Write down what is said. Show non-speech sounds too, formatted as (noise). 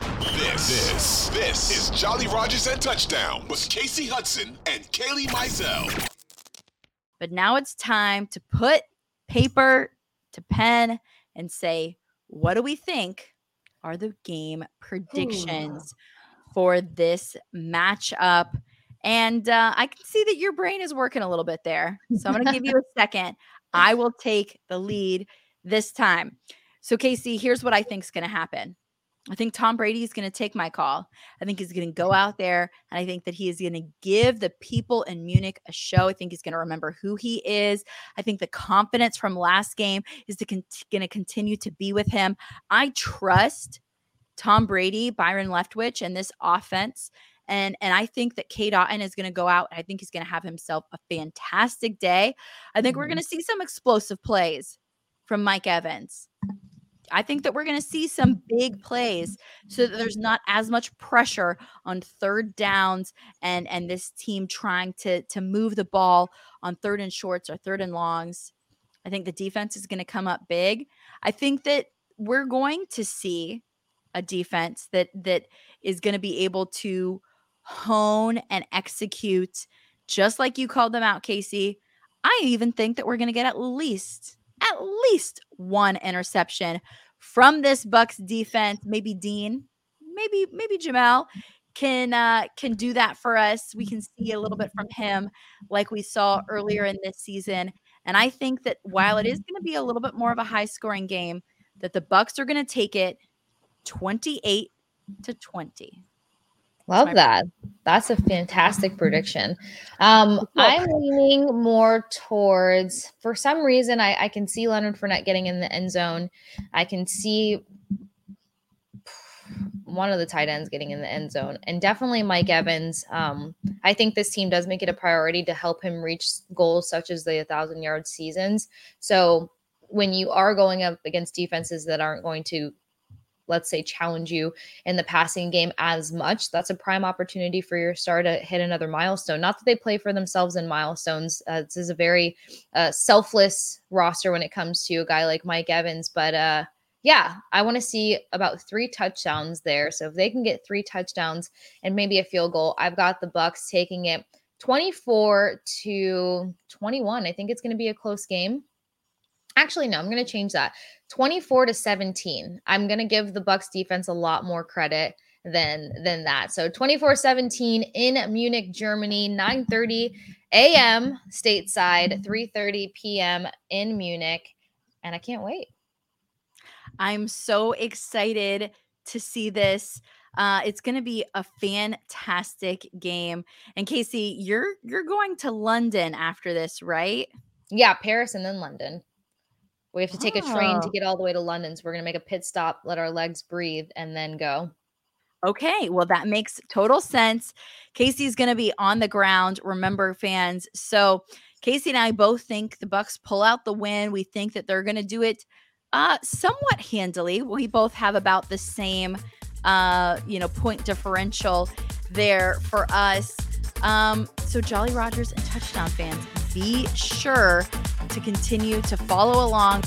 This, this, this is Jolly Rogers and Touchdown with Kasey Hudson and Kailey Mizell. But now it's time to put paper to pen and say, what do we think are the game predictions for this matchup? And uh, I can see that your brain is working a little bit there. So I'm going to give you a (laughs) second. I will take the lead this time. So, Kasey, here's what I think is going to happen. I think Tom Brady is going to take my call. I think he's going to go out there and I think that he is going to give the people in Munich a show. I think he's going to remember who he is. I think the confidence from last game is to con- going to continue to be with him. I trust Tom Brady, Byron Leftwich, and this offense. And, and I think that Cade Otton is going to go out. and I think he's going to have himself a fantastic day. I think mm-hmm. we're going to see some explosive plays from Mike Evans. I think that we're going to see some big plays so that there's not as much pressure on third downs and and this team trying to to move the ball on third and shorts or third and longs. I think the defense is going to come up big. I think that we're going to see a defense that that is going to be able to hone and execute just like you called them out, Kasey. I even think that we're going to get at least at least one interception from this Bucks defense. Maybe Dean, maybe maybe Jamel can uh, can do that for us. We can see a little bit from him, like we saw earlier in this season. And I think that while it is going to be a little bit more of a high scoring game, that the Bucks are going to take it 28 to 20. Love that. That's a fantastic prediction. Um, I'm leaning more towards, for some reason, I, I can see Leonard Fournette getting in the end zone. I can see one of the tight ends getting in the end zone, and definitely Mike Evans. Um, I think this team does make it a priority to help him reach goals such as the 1,000 yard seasons. So when you are going up against defenses that aren't going to let's say challenge you in the passing game as much that's a prime opportunity for your star to hit another milestone not that they play for themselves in milestones uh, this is a very uh, selfless roster when it comes to a guy like mike evans but uh yeah, I want to see about three touchdowns there. So if they can get three touchdowns and maybe a field goal, I've got the Bucks taking it 24 to 21. I think it's going to be a close game. Actually, no, I'm going to change that. 24 to 17. I'm going to give the Bucks defense a lot more credit than than that. So 24-17 in Munich, Germany, 9:30 a.m. stateside, 3:30 p.m. in Munich, and I can't wait. I'm so excited to see this. Uh, it's going to be a fantastic game. And Kasey, you're you're going to London after this, right? Yeah, Paris and then London. We have to take oh. a train to oh. get all the way to London. So we're going to make a pit stop, let our legs breathe, and then go. Okay, well, that makes total sense. Kasey's going to be on the ground, remember, fans. So Kasey and I both think the Bucks pull out the win. We think that they're going to do it uh, somewhat handily. We both have about the same, uh, you know, point differential there for us. Um, so Jolly Rogers and touchdown fans, be sure to continue to follow along